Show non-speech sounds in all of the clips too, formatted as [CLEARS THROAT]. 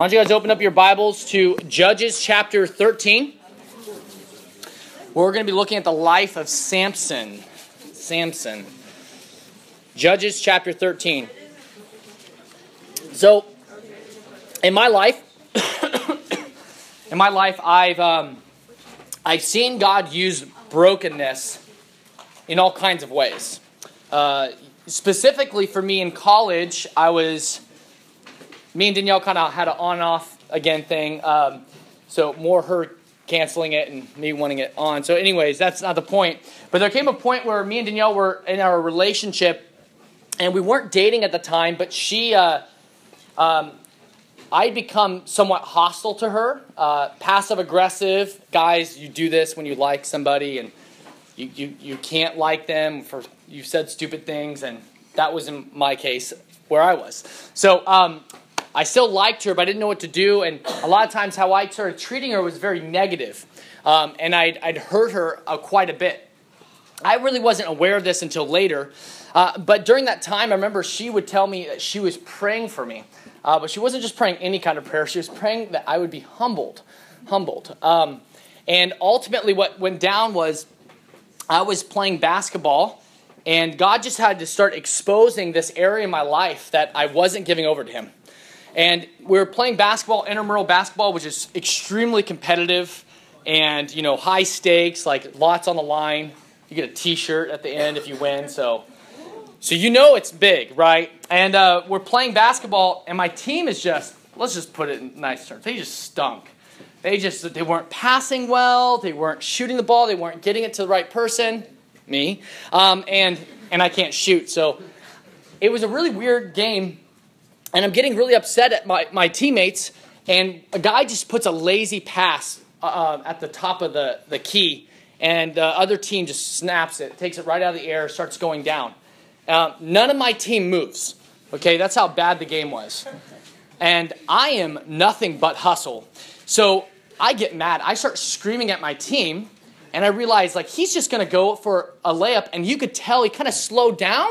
Why don't you guys open up your Bibles to Judges chapter 13? Where we're going to be looking at the life of Samson. Samson. Judges chapter 13. So, in my life, [COUGHS] in my life, I've um, I've seen God use brokenness in all kinds of ways. Uh, specifically for me in college, I was me and Danielle kind of had an on off again thing. Um, so more her canceling it and me wanting it on. So, anyways, that's not the point. But there came a point where me and Danielle were in our relationship, and we weren't dating at the time. But she, uh, um, I'd become somewhat hostile to her, uh, passive aggressive. Guys, you do this when you like somebody, and you, you you can't like them for you've said stupid things, and that was in my case where I was. So um, I still liked her, but I didn't know what to do. And a lot of times, how I started treating her was very negative. Um, and I'd, I'd, hurt her uh, quite a bit. I really wasn't aware of this until later. Uh, but during that time, I remember she would tell me that she was praying for me. Uh, but she wasn't just praying any kind of prayer, she was praying that I would be humbled. Humbled. Um, and ultimately, what went down was I was playing basketball, and God just had to start exposing this area in my life that I wasn't giving over to Him. And we were playing basketball, intramural basketball, which is extremely competitive and, you know, high stakes, like lots on the line. You get a t-shirt at the end if you win, so so you know it's big, right? And uh, we're playing basketball, and my team is just, let's just put it in nice terms, they just stunk. They just, they weren't passing well, they weren't shooting the ball, they weren't getting it to the right person, me, um, and, and I can't shoot. So it was a really weird game and I'm getting really upset at my, my teammates, and a guy just puts a lazy pass uh, uh, at the top of the, the key, and the other team just snaps it, takes it right out of the air, starts going down. Uh, none of my team moves. Okay, that's how bad the game was. And I am nothing but hustle. So I get mad. I start screaming at my team, and I realize, like, he's just to go for a layup, and you could tell he kind of slowed down.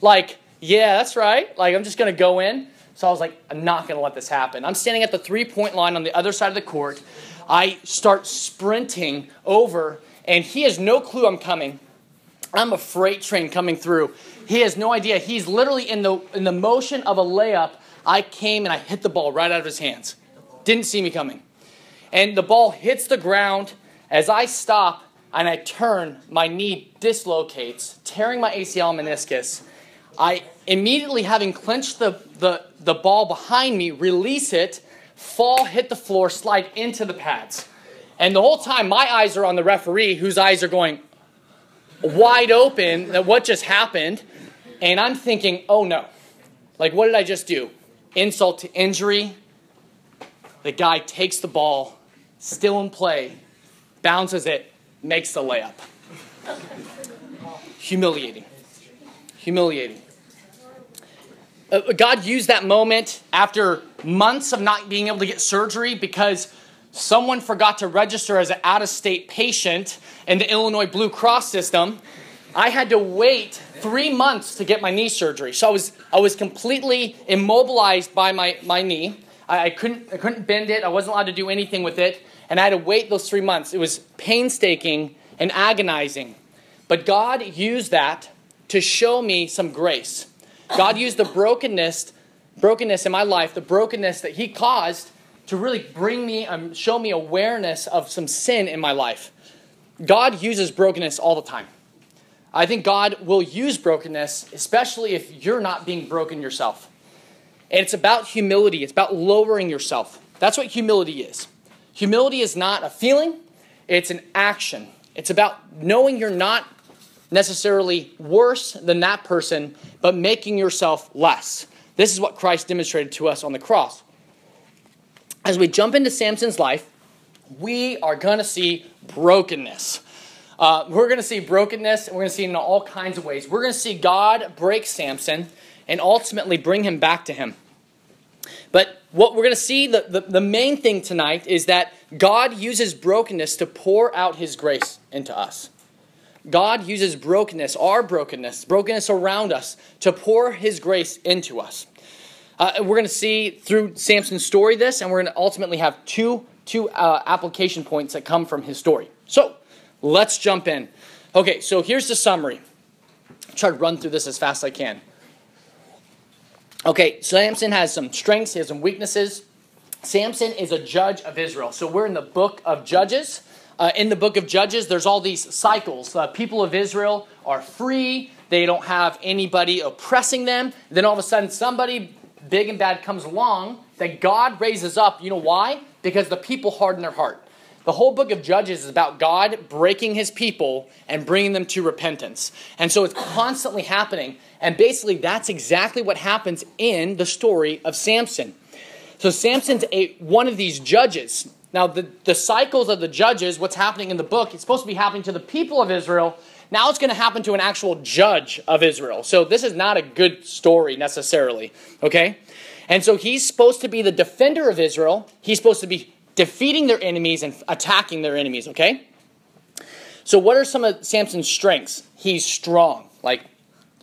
Like, yeah, that's right. Like, I'm just to go in. So I was like, I'm not going to let this happen. I'm standing at the three point line on the other side of the court. I start sprinting over, and he has no clue I'm coming. I'm a freight train coming through. He has no idea. He's literally in the, in the motion of a layup. I came and I hit the ball right out of his hands. Didn't see me coming. And the ball hits the ground. As I stop and I turn, my knee dislocates, tearing my ACL meniscus. I immediately, having clenched the, the, the ball behind me, release it, fall, hit the floor, slide into the pads. And the whole time, my eyes are on the referee, whose eyes are going wide open that what just happened. And I'm thinking, oh no. Like, what did I just do? Insult to injury. The guy takes the ball, still in play, bounces it, makes the layup. Humiliating. Humiliating. Uh, God used that moment after months of not being able to get surgery because someone forgot to register as an out of state patient in the Illinois Blue Cross system. I had to wait three months to get my knee surgery. So I was, I was completely immobilized by my, my knee. I, I, couldn't, I couldn't bend it, I wasn't allowed to do anything with it. And I had to wait those three months. It was painstaking and agonizing. But God used that to show me some grace. God used the brokenness, brokenness in my life, the brokenness that He caused to really bring me, um, show me awareness of some sin in my life. God uses brokenness all the time. I think God will use brokenness, especially if you're not being broken yourself. And it's about humility, it's about lowering yourself. That's what humility is. Humility is not a feeling, it's an action. It's about knowing you're not necessarily worse than that person, but making yourself less. This is what Christ demonstrated to us on the cross. As we jump into Samson's life, we are going to see brokenness. Uh, we're going to see brokenness, and we're going to see it in all kinds of ways. We're going to see God break Samson and ultimately bring him back to him. But what we're going to see, the, the, the main thing tonight, is that God uses brokenness to pour out his grace into us. God uses brokenness, our brokenness, brokenness around us, to pour His grace into us. Uh, we're going to see through Samson's story this, and we're going to ultimately have two, two uh, application points that come from his story. So let's jump in. Okay, so here's the summary. I'll try to run through this as fast as I can. Okay, Samson has some strengths, he has some weaknesses. Samson is a judge of Israel. So we're in the book of Judges. Uh, in the book of Judges, there's all these cycles. Uh, people of Israel are free, they don't have anybody oppressing them. Then all of a sudden, somebody big and bad comes along that God raises up. You know why? Because the people harden their heart. The whole book of Judges is about God breaking his people and bringing them to repentance. And so it's constantly happening. And basically, that's exactly what happens in the story of Samson. So Samson's a, one of these judges. Now, the, the cycles of the judges, what's happening in the book, it's supposed to be happening to the people of Israel. Now it's going to happen to an actual judge of Israel. So this is not a good story necessarily, okay? And so he's supposed to be the defender of Israel. He's supposed to be defeating their enemies and attacking their enemies, okay? So, what are some of Samson's strengths? He's strong. Like,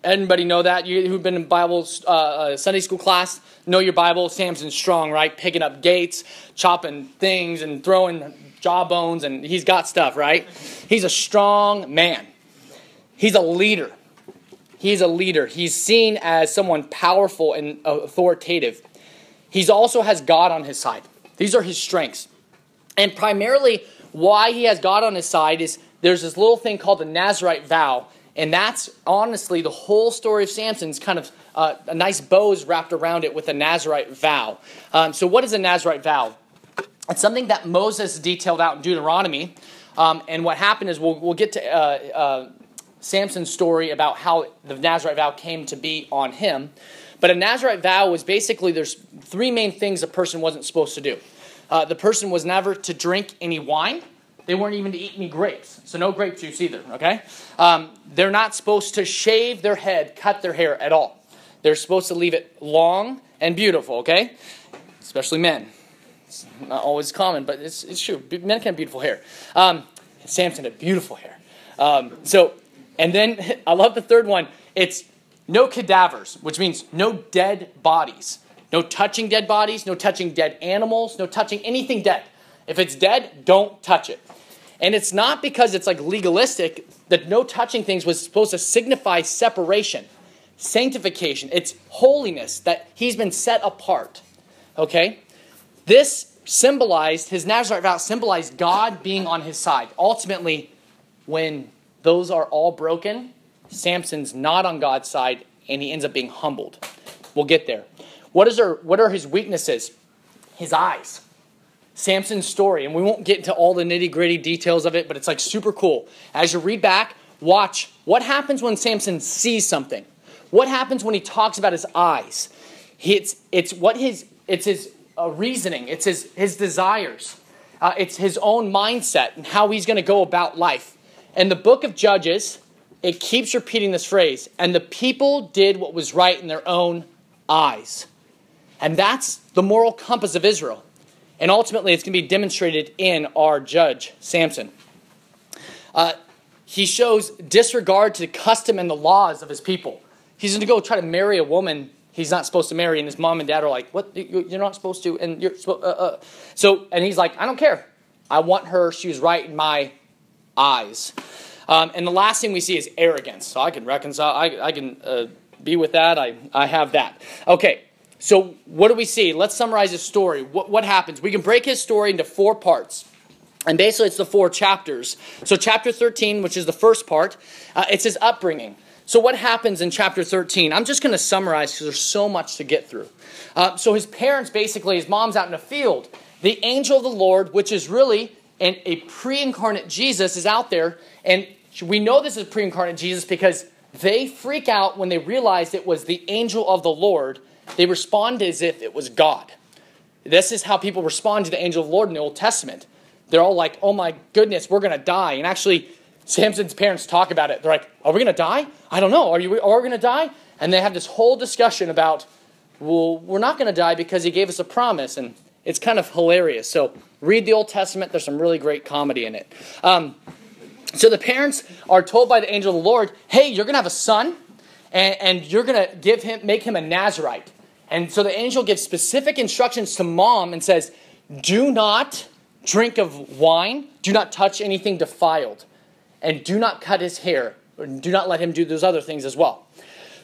anybody know that? You who've been in Bible uh, uh, Sunday school class know your Bible. Samson's strong, right? Picking up gates, chopping things, and throwing jawbones, and he's got stuff, right? He's a strong man. He's a leader. He's a leader. He's seen as someone powerful and authoritative. He also has God on his side. These are his strengths. And primarily, why he has God on his side is there's this little thing called the Nazarite vow. And that's honestly the whole story of Samson's kind of uh, a nice bow is wrapped around it with a Nazarite vow. Um, so, what is a Nazarite vow? It's something that Moses detailed out in Deuteronomy. Um, and what happened is we'll, we'll get to uh, uh, Samson's story about how the Nazarite vow came to be on him. But a Nazarite vow was basically there's three main things a person wasn't supposed to do. Uh, the person was never to drink any wine. They weren't even to eat any grapes, so no grape juice either. Okay, um, they're not supposed to shave their head, cut their hair at all. They're supposed to leave it long and beautiful. Okay, especially men. It's not always common, but it's, it's true. Men can have beautiful hair. Um, Samson had beautiful hair. Um, so, and then [LAUGHS] I love the third one. It's no cadavers, which means no dead bodies. No touching dead bodies, no touching dead animals, no touching anything dead. If it's dead, don't touch it. And it's not because it's like legalistic that no touching things was supposed to signify separation, sanctification. It's holiness that he's been set apart. Okay? This symbolized, his Nazarite vow symbolized God being on his side. Ultimately, when those are all broken, Samson's not on God's side and he ends up being humbled. We'll get there. What, is our, what are his weaknesses? His eyes. Samson's story, and we won't get into all the nitty gritty details of it, but it's like super cool. As you read back, watch what happens when Samson sees something. What happens when he talks about his eyes? It's, it's what his it's his uh, reasoning. It's his his desires. Uh, it's his own mindset and how he's going to go about life. And the book of Judges it keeps repeating this phrase, and the people did what was right in their own eyes. And that's the moral compass of Israel. And ultimately, it's going to be demonstrated in our judge, Samson. Uh, he shows disregard to the custom and the laws of his people. He's going to go try to marry a woman he's not supposed to marry, and his mom and dad are like, "What? You're not supposed to." And you're uh, uh. so, and he's like, "I don't care. I want her. She was right in my eyes." Um, and the last thing we see is arrogance. So I can reconcile, I, I can uh, be with that. I, I have that. Okay, so what do we see? Let's summarize his story. What, what happens? We can break his story into four parts. And basically, it's the four chapters. So, chapter 13, which is the first part, uh, it's his upbringing. So, what happens in chapter 13? I'm just going to summarize because there's so much to get through. Uh, so, his parents basically, his mom's out in the field. The angel of the Lord, which is really an, a pre incarnate Jesus, is out there, and we know this is pre incarnate Jesus because they freak out when they realize it was the angel of the Lord. They respond as if it was God. This is how people respond to the angel of the Lord in the Old Testament. They're all like, oh my goodness, we're going to die. And actually, Samson's parents talk about it. They're like, are we going to die? I don't know. Are, you, are we going to die? And they have this whole discussion about, well, we're not going to die because he gave us a promise. And it's kind of hilarious. So read the Old Testament. There's some really great comedy in it. Um, so the parents are told by the angel of the Lord, hey, you're going to have a son, and, and you're going to give him, make him a Nazarite. And so the angel gives specific instructions to mom and says, Do not drink of wine, do not touch anything defiled, and do not cut his hair, or do not let him do those other things as well.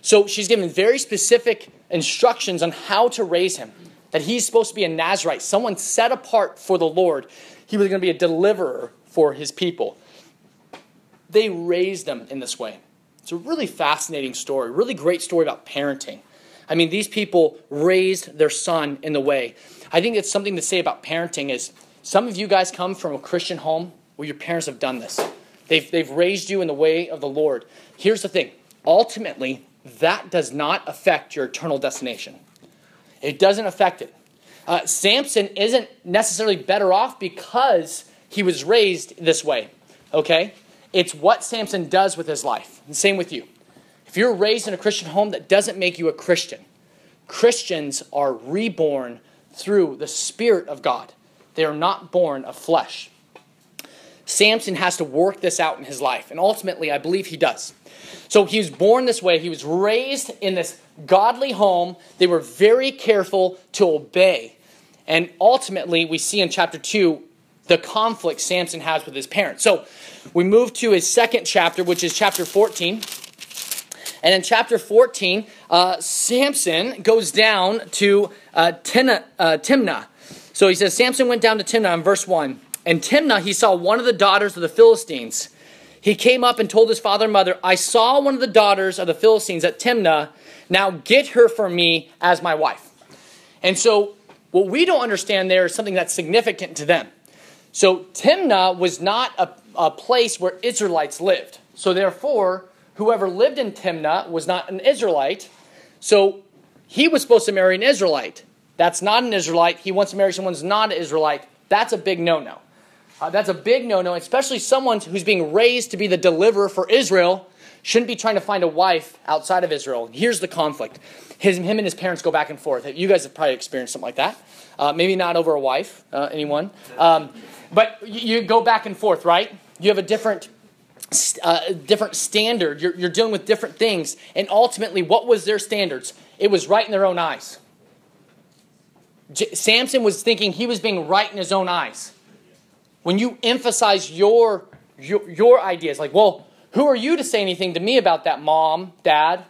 So she's given very specific instructions on how to raise him. That he's supposed to be a Nazarite, someone set apart for the Lord. He was going to be a deliverer for his people. They raised them in this way. It's a really fascinating story, really great story about parenting. I mean, these people raised their son in the way. I think it's something to say about parenting is some of you guys come from a Christian home where your parents have done this. They've, they've raised you in the way of the Lord. Here's the thing ultimately, that does not affect your eternal destination. It doesn't affect it. Uh, Samson isn't necessarily better off because he was raised this way, okay? It's what Samson does with his life. And same with you. If you're raised in a Christian home, that doesn't make you a Christian. Christians are reborn through the Spirit of God, they are not born of flesh. Samson has to work this out in his life, and ultimately, I believe he does. So he was born this way. He was raised in this godly home. They were very careful to obey. And ultimately, we see in chapter 2 the conflict Samson has with his parents. So we move to his second chapter, which is chapter 14. And in chapter 14, uh, Samson goes down to uh, Timnah, uh, Timnah. So he says, Samson went down to Timnah in verse 1. And Timnah, he saw one of the daughters of the Philistines. He came up and told his father and mother, I saw one of the daughters of the Philistines at Timnah. Now get her for me as my wife. And so, what we don't understand there is something that's significant to them. So, Timnah was not a, a place where Israelites lived. So, therefore, whoever lived in Timnah was not an Israelite. So, he was supposed to marry an Israelite. That's not an Israelite. He wants to marry someone who's not an Israelite. That's a big no no. Uh, that's a big no no, especially someone who's being raised to be the deliverer for Israel shouldn't be trying to find a wife outside of Israel. Here's the conflict. His, him and his parents go back and forth. You guys have probably experienced something like that. Uh, maybe not over a wife, uh, anyone. Um, but you, you, go back and forth, right? You have a different, uh, different standard. You're, you're dealing with different things. And ultimately, what was their standards? It was right in their own eyes. J- Samson was thinking he was being right in his own eyes when you emphasize your, your, your ideas, like, well, who are you to say anything to me about that, mom, dad?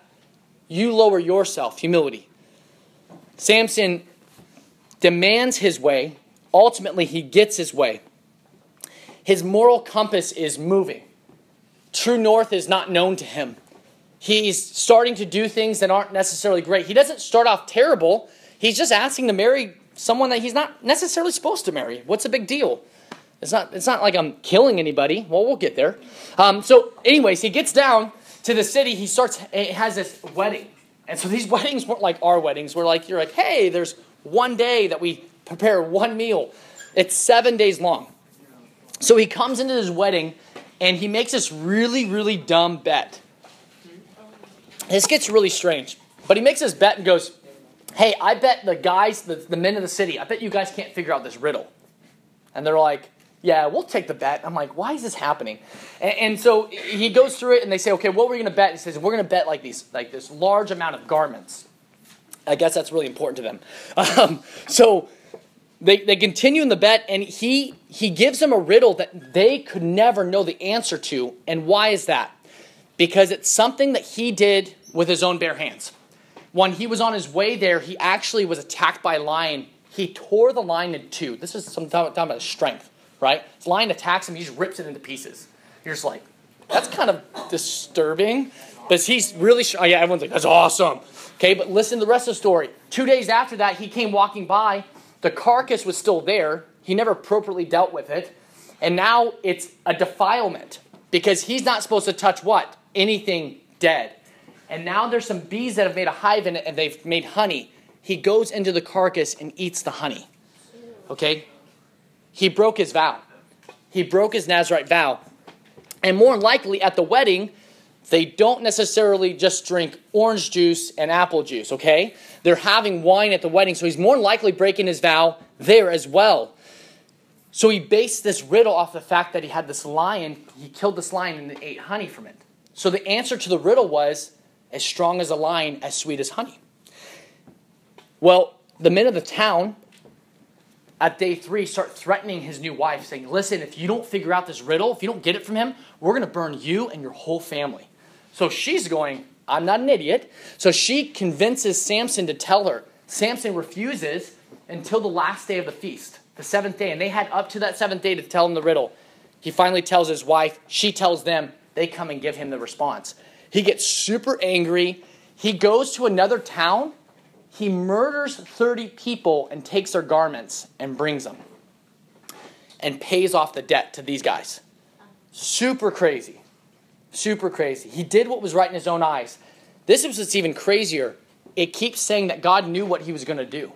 You lower yourself, humility. Samson demands his way. Ultimately, he gets his way. His moral compass is moving. True north is not known to him. He's starting to do things that aren't necessarily great. He doesn't start off terrible. He's just asking to marry someone that he's not necessarily supposed to marry. What's a big deal? It's not, it's not like I'm killing anybody. Well, we'll get there. Um, so, anyways, he gets down to the city. He starts, he has this wedding. And so these [LAUGHS] weddings weren't like our weddings, where like you're like, hey, there's one day that we prepare one meal. It's seven days long. So he comes into his wedding and he makes this really, really dumb bet. This gets really strange. But he makes this bet and goes, Hey, I bet the guys, the, the men of the city, I bet you guys can't figure out this riddle. And they're like, yeah, we'll take the bet. I'm like, why is this happening? And, and so he goes through it, and they say, okay, what we going to bet? He says, we're going to bet like these, like this large amount of garments. I guess that's really important to them. [LAUGHS] Um, so they, they continue in the bet, and he he gives them a riddle that they could never know the answer to. And why is that? Because it's something that he did with his own bare hands. When he was on his way there, he actually was attacked by a lion. He tore the lion in two. This is some talking about his strength right? This lion attacks him, he just rips it into pieces. You're just like, that's kind of disturbing. But he's really, oh yeah, everyone's like, that's awesome. Okay, but listen to the rest of the story. Two days after that, he came walking by. The carcass was still there. He never appropriately dealt with it. And now it's a defilement because he's not supposed to touch what? Anything dead. And now there's some bees that have made a hive in it and they've made honey. He goes into the carcass and eats the honey. Okay? he broke his vow. He broke his Nazarite vow. And more likely at the wedding, they don't necessarily just drink orange juice and apple juice, okay? They're having wine at the wedding, so he's more likely breaking his vow there as well. So he based this riddle off the fact that he had this lion, he killed this lion and ate honey from it. So the answer to the riddle was as strong as a lion, as sweet as honey. Well, the men of the town at day three start threatening his new wife, saying, Listen, if you don't figure out this riddle, if you don't get it from him, we're going to burn you and your whole family. So she's going, I'm not an idiot. So she convinces Samson to tell her. Samson refuses until the last day of the feast, the seventh day. And they had up to that seventh day to tell him the riddle. He finally tells his wife, she tells them, they come and give him the response. He gets super angry. He goes to another town he murders 30 people and takes their garments and brings them and pays off the debt to these guys. Super crazy. Super crazy. He did what was right in his own eyes. This is what's even crazier. It keeps saying that God knew what he was going to do.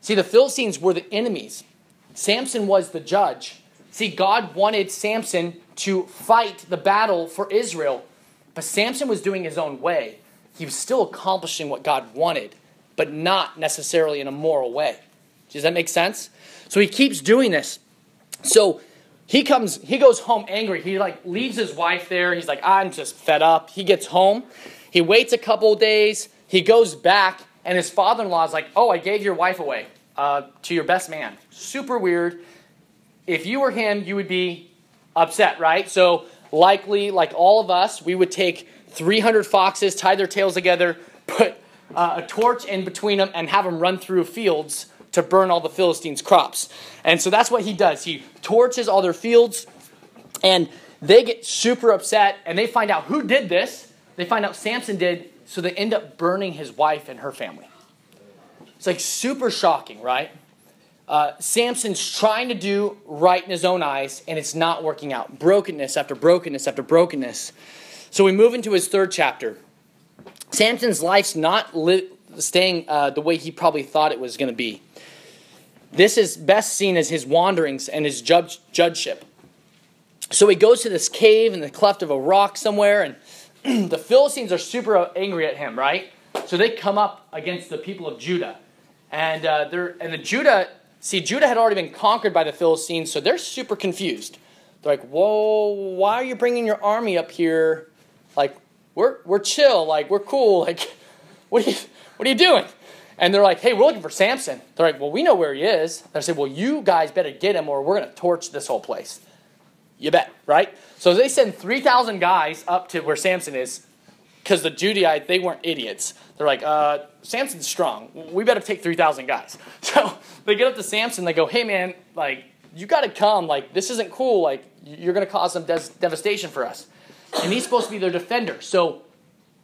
See, the Philistines were the enemies, Samson was the judge. See, God wanted Samson to fight the battle for Israel, but Samson was doing his own way he was still accomplishing what God wanted, but not necessarily in a moral way. Does that make sense? So he keeps doing this. So he comes, he goes home angry. He like leaves his wife there. He's like, I'm just fed up. He gets home. He waits a couple days. He goes back, and his father-in-law is like, "Oh, I gave your wife away uh, to your best man." Super weird. If you were him, you would be upset, right? So likely, like all of us, we would take 300 foxes, tie their tails together, put uh, a torch in between them, and have them run through fields to burn all the Philistines' crops. And so that's what he does. He torches all their fields, and they get super upset, and they find out who did this. They find out Samson did, so they end up burning his wife and her family. It's like super shocking, right? Uh, Samson's trying to do right in his own eyes, and it's not working out. Brokenness after brokenness after brokenness. So we move into his third chapter. Samson's life's not li- staying uh, the way he probably thought it was going to be. This is best seen as his wanderings and his judge- judgeship. So he goes to this cave in the cleft of a rock somewhere, and [CLEARS THROAT] the Philistines are super angry at him, right? So they come up against the people of Judah. And, uh, they're, and the Judah, see, Judah had already been conquered by the Philistines, so they're super confused. They're like, whoa, why are you bringing your army up here like, we're, we're chill. Like, we're cool. Like, [LAUGHS] what are, you, what are you doing? And they're like, hey, we're looking for Samson. They're like, well, we know where he is. They say, well, you guys better get him or we're going to torch this whole place. You bet, right? So they send 3,000 guys up to where Samson is because the Judaites, they weren't idiots. They're like, uh, Samson's strong. We better take 3,000 guys. [LAUGHS] So they get up to Samson. They go, hey, man, like, you got to come. Like, this isn't cool. Like, you're going to cause some des- devastation for us. And he's supposed to be their defender. So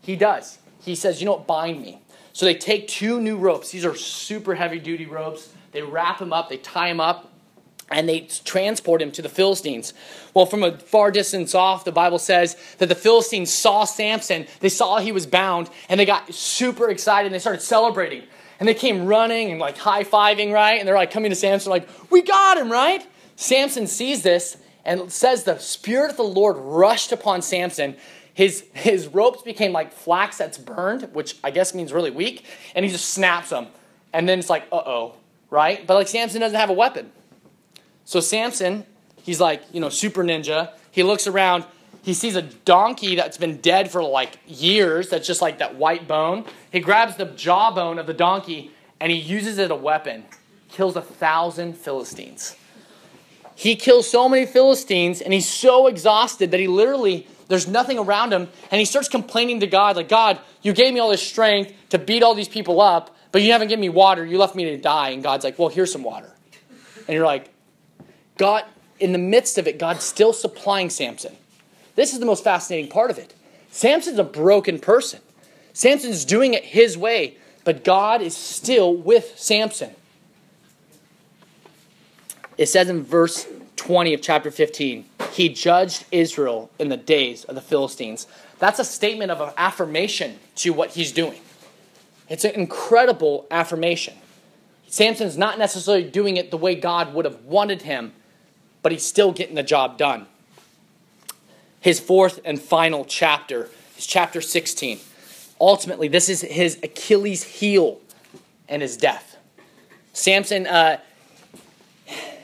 he does. He says, You know what? Bind me. So they take two new ropes. These are super heavy duty ropes. They wrap him up, they tie him up, and they transport him to the Philistines. Well, from a far distance off, the Bible says that the Philistines saw Samson. They saw he was bound, and they got super excited and they started celebrating. And they came running and like high fiving, right? And they're like coming to Samson, like, We got him, right? Samson sees this and says the Spirit of the Lord rushed upon Samson. His, his ropes became like flax that's burned, which I guess means really weak, and he just snaps them. And then it's like, uh oh, right? But like Samson doesn't have a weapon. So Samson, he's like, you know, super ninja. He looks around, he sees a donkey that's been dead for like years, that's just like that white bone. He grabs the jawbone of the donkey and he uses it as a weapon, kills a thousand Philistines. He kills so many Philistines and he's so exhausted that he literally, there's nothing around him. And he starts complaining to God, like, God, you gave me all this strength to beat all these people up, but you haven't given me water. You left me to die. And God's like, well, here's some water. And you're like, God, in the midst of it, God's still supplying Samson. This is the most fascinating part of it. Samson's a broken person. Samson's doing it his way, but God is still with Samson. It says in verse 20 of chapter 15, he judged Israel in the days of the Philistines. That's a statement of an affirmation to what he's doing. It's an incredible affirmation. Samson's not necessarily doing it the way God would have wanted him, but he's still getting the job done. His fourth and final chapter is chapter 16. Ultimately, this is his Achilles' heel and his death. Samson, uh,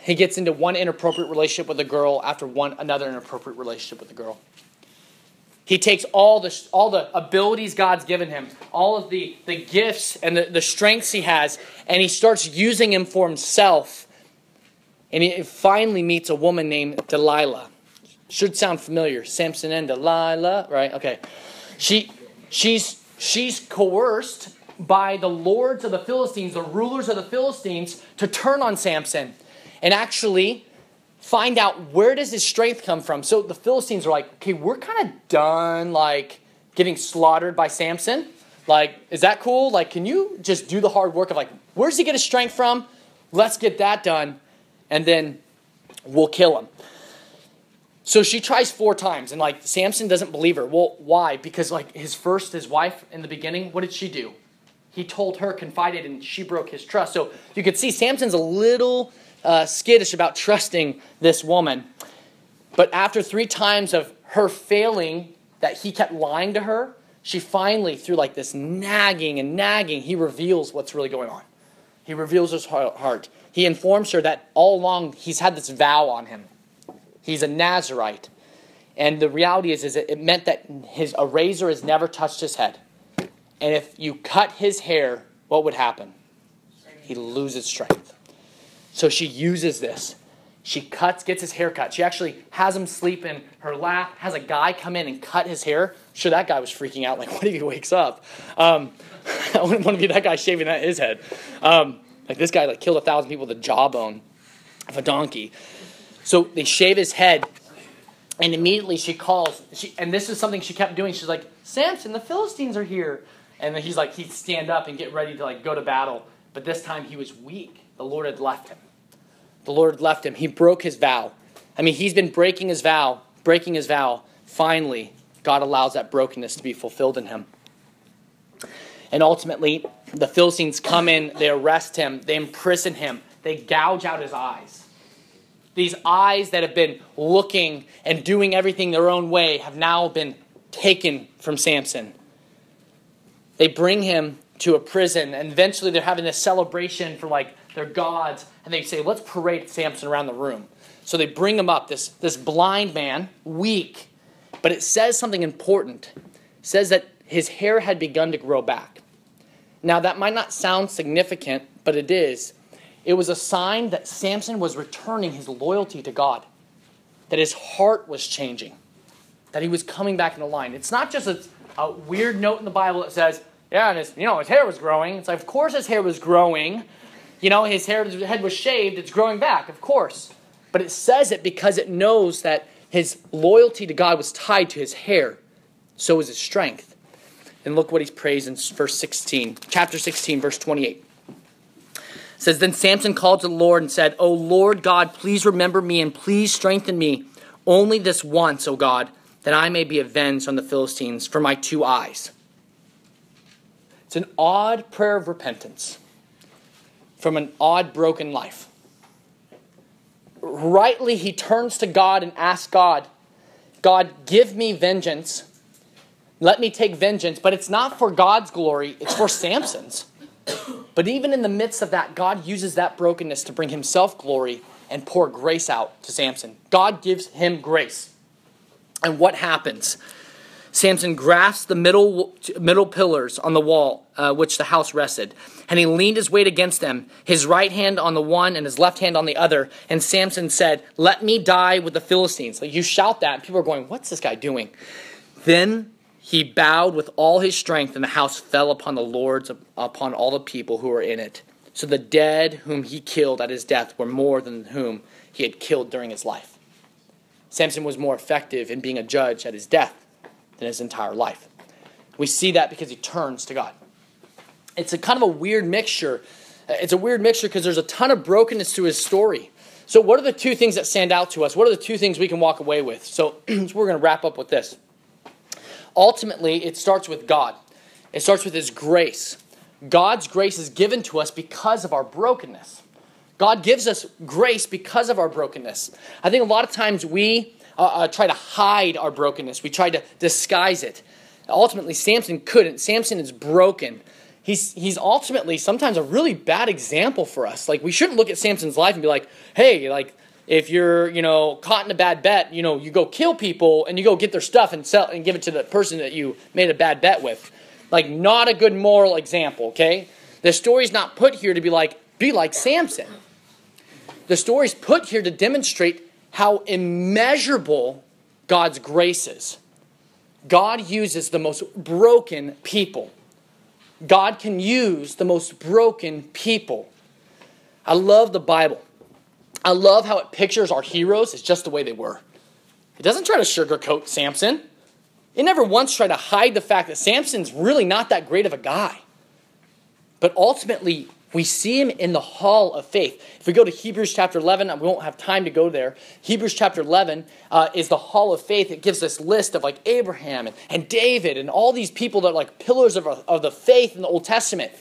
he gets into one inappropriate relationship with a girl after one another inappropriate relationship with a girl. He takes all the, all the abilities God's given him, all of the, the gifts and the, the strengths he has, and he starts using him for himself. And he finally meets a woman named Delilah. Should sound familiar. Samson and Delilah, right? Okay. She, she's, she's coerced by the lords of the Philistines, the rulers of the Philistines, to turn on Samson and actually find out where does his strength come from. So the Philistines are like, okay, we're kind of done like getting slaughtered by Samson. Like, is that cool? Like, can you just do the hard work of like, where's he get his strength from? Let's get that done, and then we'll kill him. So she tries four times, and like Samson doesn't believe her. Well, why? Because like his first, his wife in the beginning, what did she do? He told her, confided, and she broke his trust. So you could see Samson's a little uh, skittish about trusting this woman. But after three times of her failing, that he kept lying to her, she finally, through like this nagging and nagging, he reveals what's really going on. He reveals his heart. He informs her that all along he's had this vow on him. He's a Nazarite. And the reality is, is it meant that his a razor has never touched his head. And if you cut his hair, what would happen? He loses strength. So she uses this. She cuts, gets his hair cut. She actually has him sleep in her lap, has a guy come in and cut his hair. Sure, that guy was freaking out. Like, [LAUGHS] what if he wakes up? Um, I [LAUGHS] wouldn't want to be that guy shaving that his head. Um, like this guy like killed a thousand people with a jawbone of a donkey. So they shave his head, and immediately she calls. She, and this is something she kept doing. She's like, Samson, the Philistines are here. And then he's like, he'd stand up and get ready to like go to battle. But this time he was weak. The Lord had left him the Lord left him. He broke his vow. I mean, he's been breaking his vow, breaking his vow. Finally, God allows that brokenness to be fulfilled in him. And ultimately, the Philistines come in, they arrest him, they imprison him, they gouge out his eyes. These eyes that have been looking and doing everything their own way have now been taken from Samson. They bring him to a prison, and eventually they're having a celebration for like their gods, and they say, let's parade Samson around the room. So they bring him up, this, this blind man, weak, but it says something important. It says that his hair had begun to grow back. Now, that might not sound significant, but it is. It was a sign that Samson was returning his loyalty to God, that his heart was changing, that he was coming back into line. It's not just a, a weird note in the Bible that says, yeah, and his, you know, his hair was growing. It's like, of course his hair was growing you know, his hair, head was shaved, it's growing back, of course. But it says it because it knows that his loyalty to God was tied to his hair. So was his strength. And look what he prays in verse 16, chapter 16, verse 28. It says, Then Samson called to the Lord and said, O Lord God, please remember me and please strengthen me only this once, O God, that I may be avenged on the Philistines for my two eyes. It's an odd prayer of repentance from an odd, broken life. Rightly, he turns to God and asks God, God, give me vengeance. Let me take vengeance. But it's not for God's glory, it's for Samson's. But even in the midst of that, God uses that brokenness to bring himself glory and pour grace out to Samson. God gives him grace. And what happens? Samson grasped the middle, middle pillars on the wall uh, which the house rested, and he leaned his weight against them, his right hand on the one and his left hand on the other. And Samson said, Let me die with the Philistines. Like you shout that, and people are going, What's this guy doing? Then he bowed with all his strength, and the house fell upon the lords, upon all the people who were in it. So the dead whom he killed at his death were more than whom he had killed during his life. Samson was more effective in being a judge at his death than his entire life. We see that because he turns to God. It's a kind of a weird mixture. It's a weird mixture because there's a ton of brokenness to his story. So, what are the two things that stand out to us? What are the two things we can walk away with? So, [CLEARS THROAT] so we're going to wrap up with this. Ultimately, it starts with God, it starts with His grace. God's grace is given to us because of our brokenness. God gives us grace because of our brokenness. I think a lot of times we uh, uh, try to hide our brokenness. We try to disguise it. Ultimately, Samson couldn't. Samson is broken. He's, he's ultimately sometimes a really bad example for us. Like, we shouldn't look at Samson's life and be like, hey, like, if you're, you know, caught in a bad bet, you know, you go kill people and you go get their stuff and sell and give it to the person that you made a bad bet with. Like, not a good moral example, okay? The story's not put here to be like, be like Samson. The story's put here to demonstrate how immeasurable God's grace is. God uses the most broken people. God can use the most broken people. I love the Bible. I love how it pictures our heroes as just the way they were. It doesn't try to sugarcoat Samson. It never once tried to hide the fact that Samson's really not that great of a guy. But ultimately, we see him in the hall of faith. If we go to Hebrews chapter 11, we won't have time to go there. Hebrews chapter 11 uh, is the hall of faith. It gives this list of like Abraham and, and David and all these people that are like pillars of, of the faith in the Old Testament.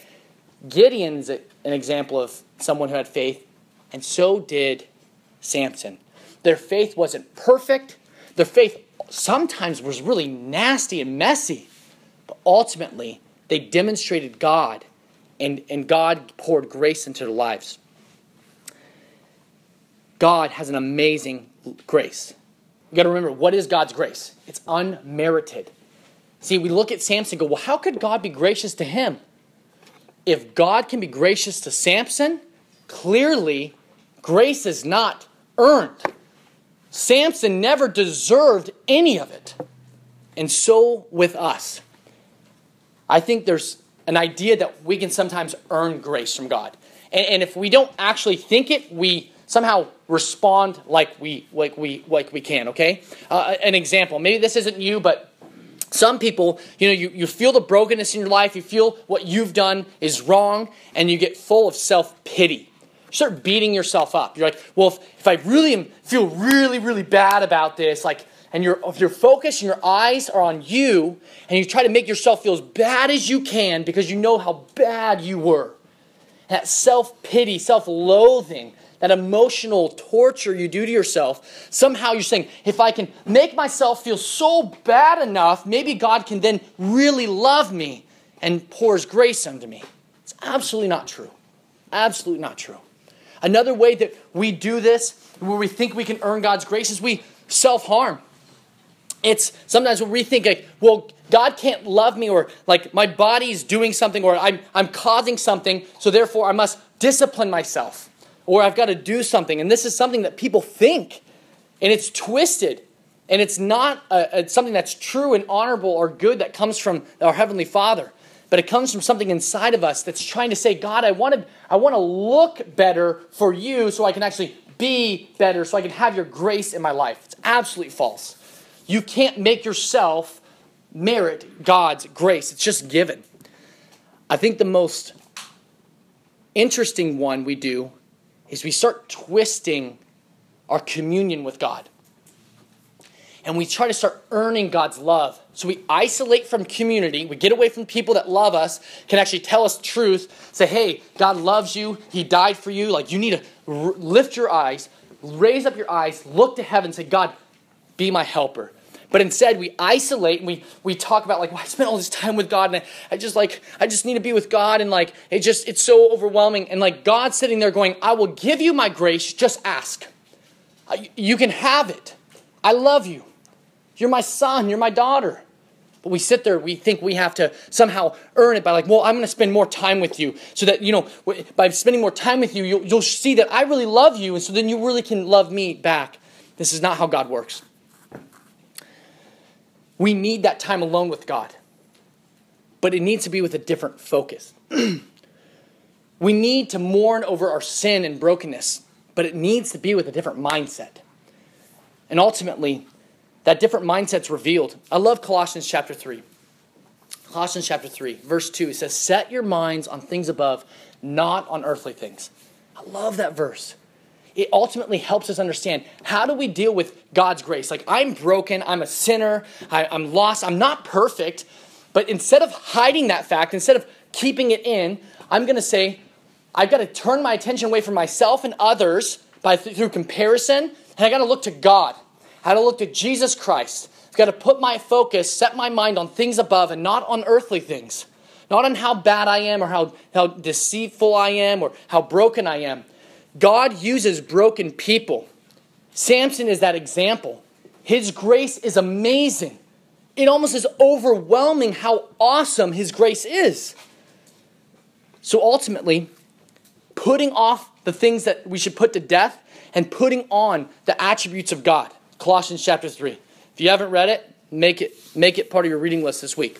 Gideon's an example of someone who had faith, and so did Samson. Their faith wasn't perfect, their faith sometimes was really nasty and messy, but ultimately they demonstrated God and, and God poured grace into their lives. God has an amazing grace. You got to remember, what is God's grace? It's unmerited. See, we look at Samson and go, well, how could God be gracious to him? If God can be gracious to Samson, clearly grace is not earned. Samson never deserved any of it. And so with us. I think there's an idea that we can sometimes earn grace from God. And, and if we don't actually think it, we somehow respond like we like we like we can okay? Uh, an example maybe this isn't you but some people you know you, you feel the brokenness in your life you feel what you've done is wrong and you get full of self-pity. You start beating yourself up. You're like well if, if i really feel really really bad about this like and your, if your focus and your eyes are on you, and you try to make yourself feel as bad as you can because you know how bad you were, that self pity, self loathing, that emotional torture you do to yourself, somehow you're saying, if I can make myself feel so bad enough, maybe God can then really love me and pours grace unto me. It's absolutely not true. Absolutely not true. Another way that we do this, where we think we can earn God's grace, is we self harm it's sometimes we think like, well, God can't love me, or like my body's doing something, or I'm, I'm causing something, so therefore I must discipline myself, or I've got to do something. And this is something that people think, and it's twisted, and it's not a, a, something that's true and honorable or good that comes from our Heavenly Father. But it comes from something inside of us that's trying to say, God, I want to, I want to look better for you so I can actually be better, so I can have your grace in my life. It's absolutely false. You can't make yourself merit God's grace, it's just given. I think the most interesting one we do is we start twisting our communion with God. And we try to start earning God's love. So we isolate from community. We get away from people that love us, can actually tell us truth. Say, hey, God loves you. He died for you. Like, you need to r- lift your eyes, raise up your eyes, look to heaven, say, God, be my helper. But instead, we isolate and we, we talk about like, well, I spent all this time with God and I, I just like, I just need to be with God and like, it just, it's so overwhelming. And like God sitting there going, I will give you my grace, just ask. You can have it. I love you. You're my son, you're my daughter. But we sit there, we think we have to somehow earn it by like, well, I'm going to spend more time with you. So that, you know, by spending more time with you, you'll, you'll see that I really love you. And so then you really can love me back. This is not how God works. We need that time alone with God, but it needs to be with a different focus. [CLEARS THROAT] we need to mourn over our sin and brokenness, but it needs to be with a different mindset. And ultimately, that different mindset's revealed. I love Colossians chapter 3. Colossians chapter 3, verse 2, it says, Set your minds on things above, not on earthly things. I love that verse it ultimately helps us understand how do we deal with God's grace. Like, I'm broken, I'm a sinner, I, am lost, I'm not perfect. But instead of hiding that fact, instead of keeping it in, I'm going to say, I've got to turn my attention away from myself and others by, through comparison, and I got to look to God. I got to look to Jesus Christ. I've got to put my focus, set my mind on things above and not on earthly things. Not on how bad I am or how, how deceitful I am or how broken I am. God uses broken people Samson is that example. His grace is amazing. It almost is overwhelming how awesome his grace is. So ultimately, putting off the things that we should put to death and putting on the attributes of God. Colossians chapter 3. If you haven't read it, make it make it part of your reading list this week.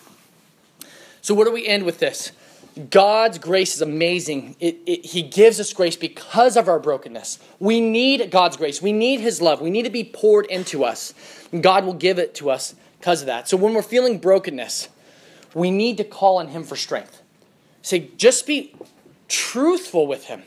So where do we end with this? God's grace is amazing. It, it, he gives us grace because of our brokenness. We need God's grace. We need His love. We need to be poured into us. God will give it to us because of that. So when we're feeling brokenness, we need to call on Him for strength. Say, just be truthful with Him.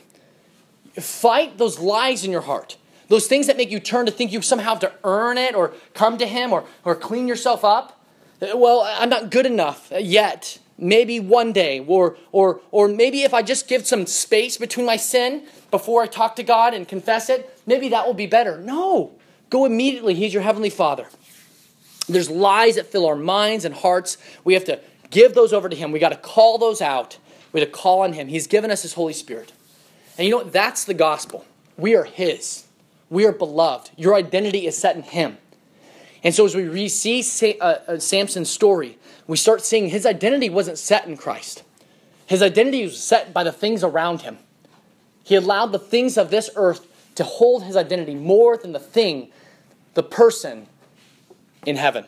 Fight those lies in your heart. Those things that make you turn to think you somehow have to earn it or come to Him or, or clean yourself up. Well, I'm not good enough yet maybe one day or or or maybe if i just give some space between my sin before i talk to god and confess it maybe that will be better. No. Go immediately. He's your heavenly father. There's lies that fill our minds and hearts. We have to give those over to him. We got to call those out. We have to call on him. He's given us his holy spirit. And you know what? That's the gospel. We are his. We are beloved. Your identity is set in him and so as we re- see uh, uh, samson's story we start seeing his identity wasn't set in Christ. His identity was set by the things around him. He allowed the things of this earth to hold his identity more than the thing, the person in heaven.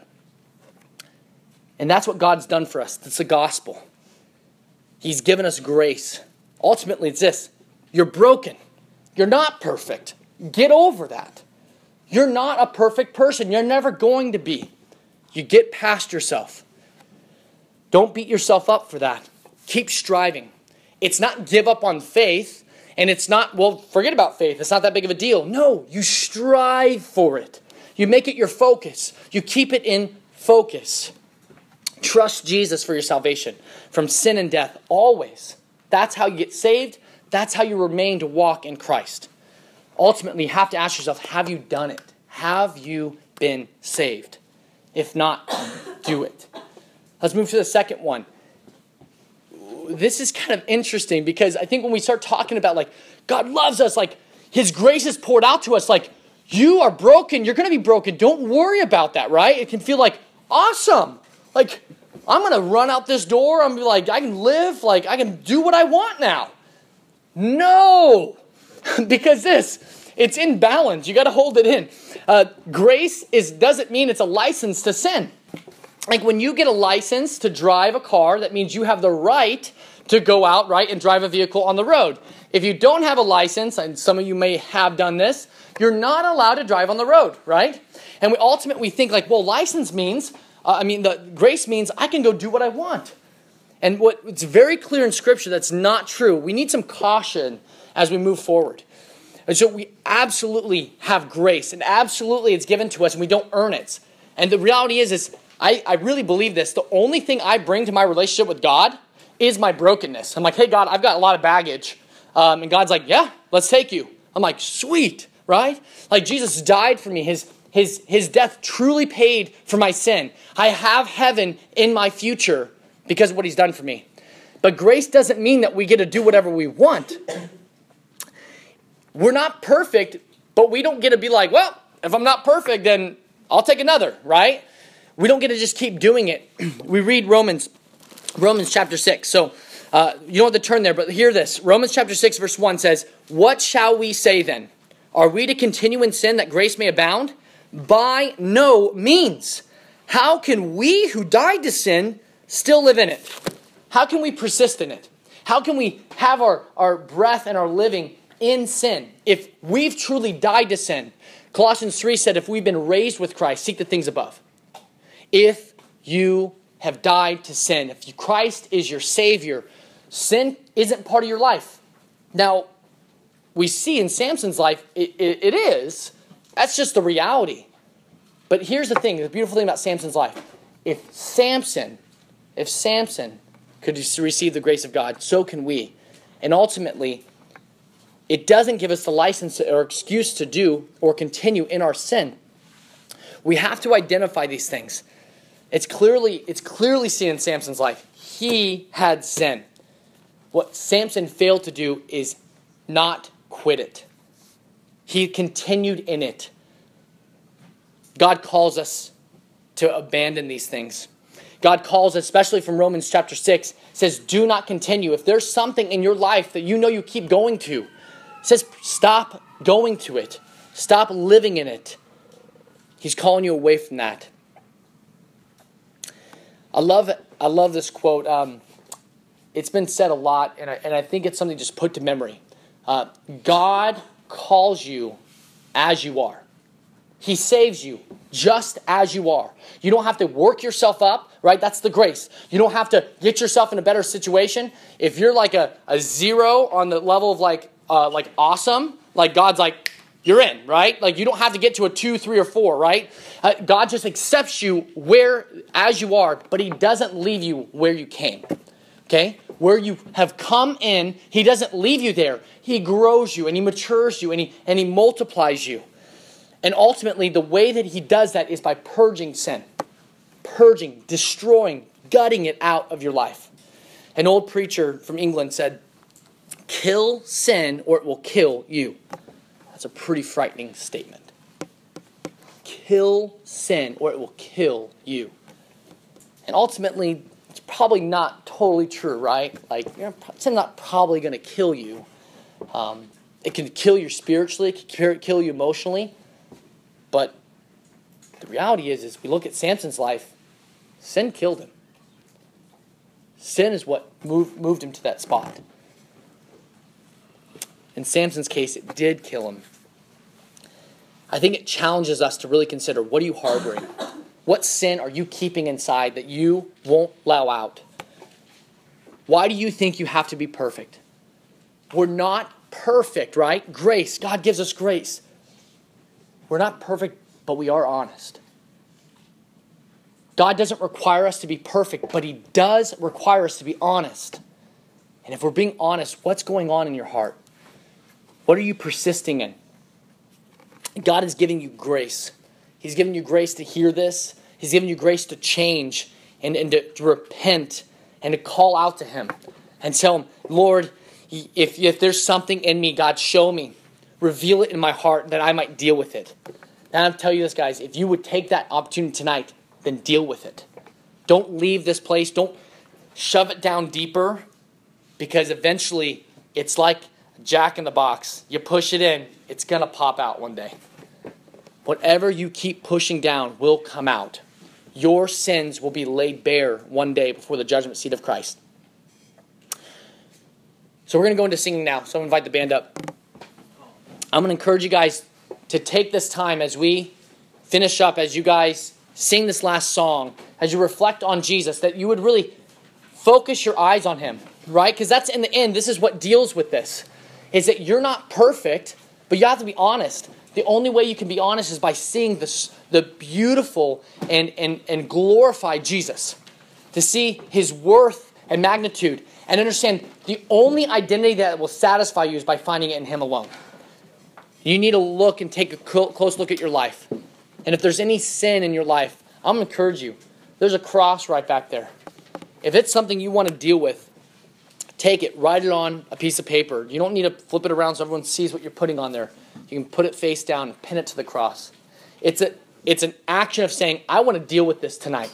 And that's what God's done for us. That's the gospel. He's given us grace. Ultimately, it's this you're broken, you're not perfect. Get over that. You're not a perfect person. You're never going to be. You get past yourself. Don't beat yourself up for that. Keep striving. It's not give up on faith, and it's not, well, forget about faith. It's not that big of a deal. No, you strive for it. You make it your focus, you keep it in focus. Trust Jesus for your salvation from sin and death always. That's how you get saved. That's how you remain to walk in Christ. Ultimately, have to ask yourself have you done it? Have you been saved? If not, [COUGHS] do it. Let's move to the second one. This is kind of interesting because I think when we start talking about like God loves us, like His grace is poured out to us, like you are broken, you're going to be broken. Don't worry about that, right? It can feel like awesome. Like I'm going to run out this door. I'm like I can live, like I can do what I want now. No, [LAUGHS] because this it's in balance. You got to hold it in. Uh, grace is doesn't mean it's a license to sin like when you get a license to drive a car, that means you have the right to go out, right, and drive a vehicle on the road. If you don't have a license, and some of you may have done this, you're not allowed to drive on the road, right? And we ultimately think like, well, license means, uh, I mean, the grace means I can go do what I want. And what it's very clear in Scripture that's not true. We need some caution as we move forward. And so we absolutely have grace, and absolutely it's given to us, and we don't earn it. And the reality is, is I, I really believe this. The only thing I bring to my relationship with God is my brokenness. I'm like, hey, God, I've got a lot of baggage. Um, and God's like, yeah, let's take you. I'm like, sweet, right? Like Jesus died for me. His, his, his death truly paid for my sin. I have heaven in my future because of what he's done for me. But grace doesn't mean that we get to do whatever we want. We're not perfect, but we don't get to be like, well, if I'm not perfect, then I'll take another, right? we don't get to just keep doing it. [CLEARS THROAT] we read Romans, Romans chapter 6. So uh, you don't have to turn there, but hear this. Romans chapter 6, verse 1 says, What shall we say then? Are we to continue in sin that grace may abound? By no means. How can we who died to sin still live in it? How can we persist in it? How can we have our, our breath and our living in sin if we've truly died to sin? Colossians 3 said, If we've been raised with Christ, seek the things above if you have died to sin, if Christ is your Savior, sin isn't part of your life. Now, we see in Samson's life, it, it, it is. That's just the reality. But here's the thing the beautiful thing about Samson's life. If Samson, if Samson could receive the grace of God, so can we. And ultimately, it doesn't give us the license or excuse to do or continue in our sin. We have to identify these things. It's clearly, it's clearly seen in Samson's life. He had sin. What Samson failed to do is not quit it. He continued in it. God calls us to abandon these things. God calls, especially from Romans chapter 6, says, Do not continue. If there's something in your life that you know you keep going to, says, Stop going to it. Stop living in it. He's calling you away from that. I love, I love this quote. Um, it's been said a lot, and I, and I think it's something just put to memory. Uh, God calls you as you are. He saves you just as you are. You don't have to work yourself up, right? That's the grace. You don't have to get yourself in a better situation. If you're like a, a zero on the level of like uh, like awesome, like God's like, you're in, right? Like you don't have to get to a two, three, or four, right? Uh, God just accepts you where as you are, but He doesn't leave you where you came. Okay? Where you have come in, He doesn't leave you there. He grows you and He matures you and He and He multiplies you. And ultimately, the way that he does that is by purging sin, purging, destroying, gutting it out of your life. An old preacher from England said, Kill sin or it will kill you. That's a pretty frightening statement. Kill sin or it will kill you. And ultimately, it's probably not totally true, right? Like, it's not probably going to kill you. Um, it can kill you spiritually, it can kill you emotionally. But the reality is, is we look at Samson's life, sin killed him. Sin is what moved, moved him to that spot. In Samson's case, it did kill him. I think it challenges us to really consider what are you harboring? What sin are you keeping inside that you won't allow out? Why do you think you have to be perfect? We're not perfect, right? Grace. God gives us grace. We're not perfect, but we are honest. God doesn't require us to be perfect, but He does require us to be honest. And if we're being honest, what's going on in your heart? What are you persisting in? God is giving you grace. He's giving you grace to hear this. He's giving you grace to change and, and to, to repent and to call out to Him and tell Him, Lord, if, if there's something in me, God, show me reveal it in my heart that I might deal with it. And I'll tell you this, guys, if you would take that opportunity tonight, then deal with it. Don't leave this place. Don't shove it down deeper because eventually it's like jack in the box. You push it in, it's going to pop out one day. Whatever you keep pushing down will come out. Your sins will be laid bare one day before the judgment seat of Christ. So we're going to go into singing now. So I'm going to invite the band up. I'm going to encourage you guys to take this time as we finish up, as you guys sing this last song, as you reflect on Jesus, that you would really focus your eyes on Him, right? Because that's in the end, this is what deals with this, is that you're not perfect, but you have to be honest. The only way you can be honest is by seeing this, the beautiful and, and, and glorified Jesus, to see His worth and magnitude, and understand the only identity that will satisfy you is by finding it in Him alone. You need to look and take a close look at your life. And if there's any sin in your life, I'm going to encourage you. There's a cross right back there. If it's something you want to deal with, take it, write it on a piece of paper. You don't need to flip it around so everyone sees what you're putting on there. You can put it face down and pin it to the cross. It's, a, it's an action of saying, I want to deal with this tonight.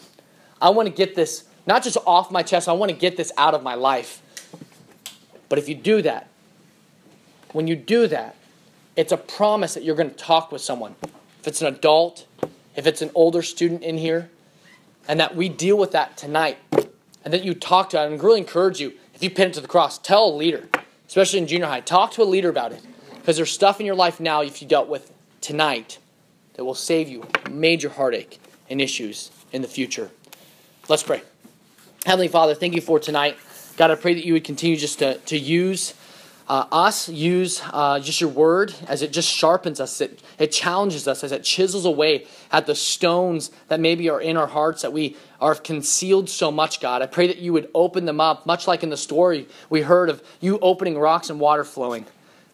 I want to get this not just off my chest, I want to get this out of my life. But if you do that, when you do that, it's a promise that you're going to talk with someone. If it's an adult, if it's an older student in here, and that we deal with that tonight, and that you talk to, I would really encourage you, if you pin it to the cross, tell a leader, especially in junior high, talk to a leader about it. Because there's stuff in your life now, if you dealt with tonight, that will save you major heartache and issues in the future. Let's pray. Heavenly Father, thank you for tonight. God, I pray that you would continue just to, to use uh, us use uh, just your word as it just sharpens us, it, it challenges us, as it chisels away at the stones that maybe are in our hearts that we are concealed so much, God. I pray that you would open them up, much like in the story we heard of you opening rocks and water flowing.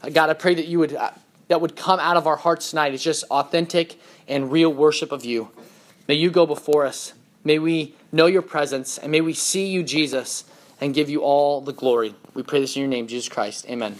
Uh, God, I pray that you would uh, that would come out of our hearts tonight is just authentic and real worship of you. May you go before us. May we know your presence, and may we see you, Jesus and give you all the glory. We pray this in your name, Jesus Christ. Amen.